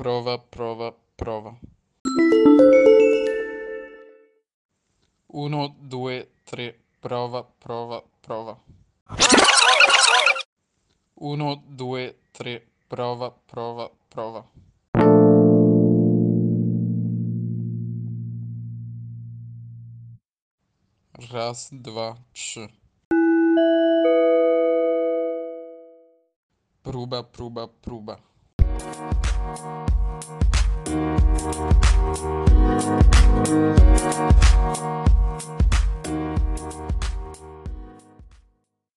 Prova, prova, prova. Uno, due, tre, prova, prova, prova. Uno, due, tre, prova, prova, prova. Raz, dwa, trzy. Próba, próba, próba. Thank you.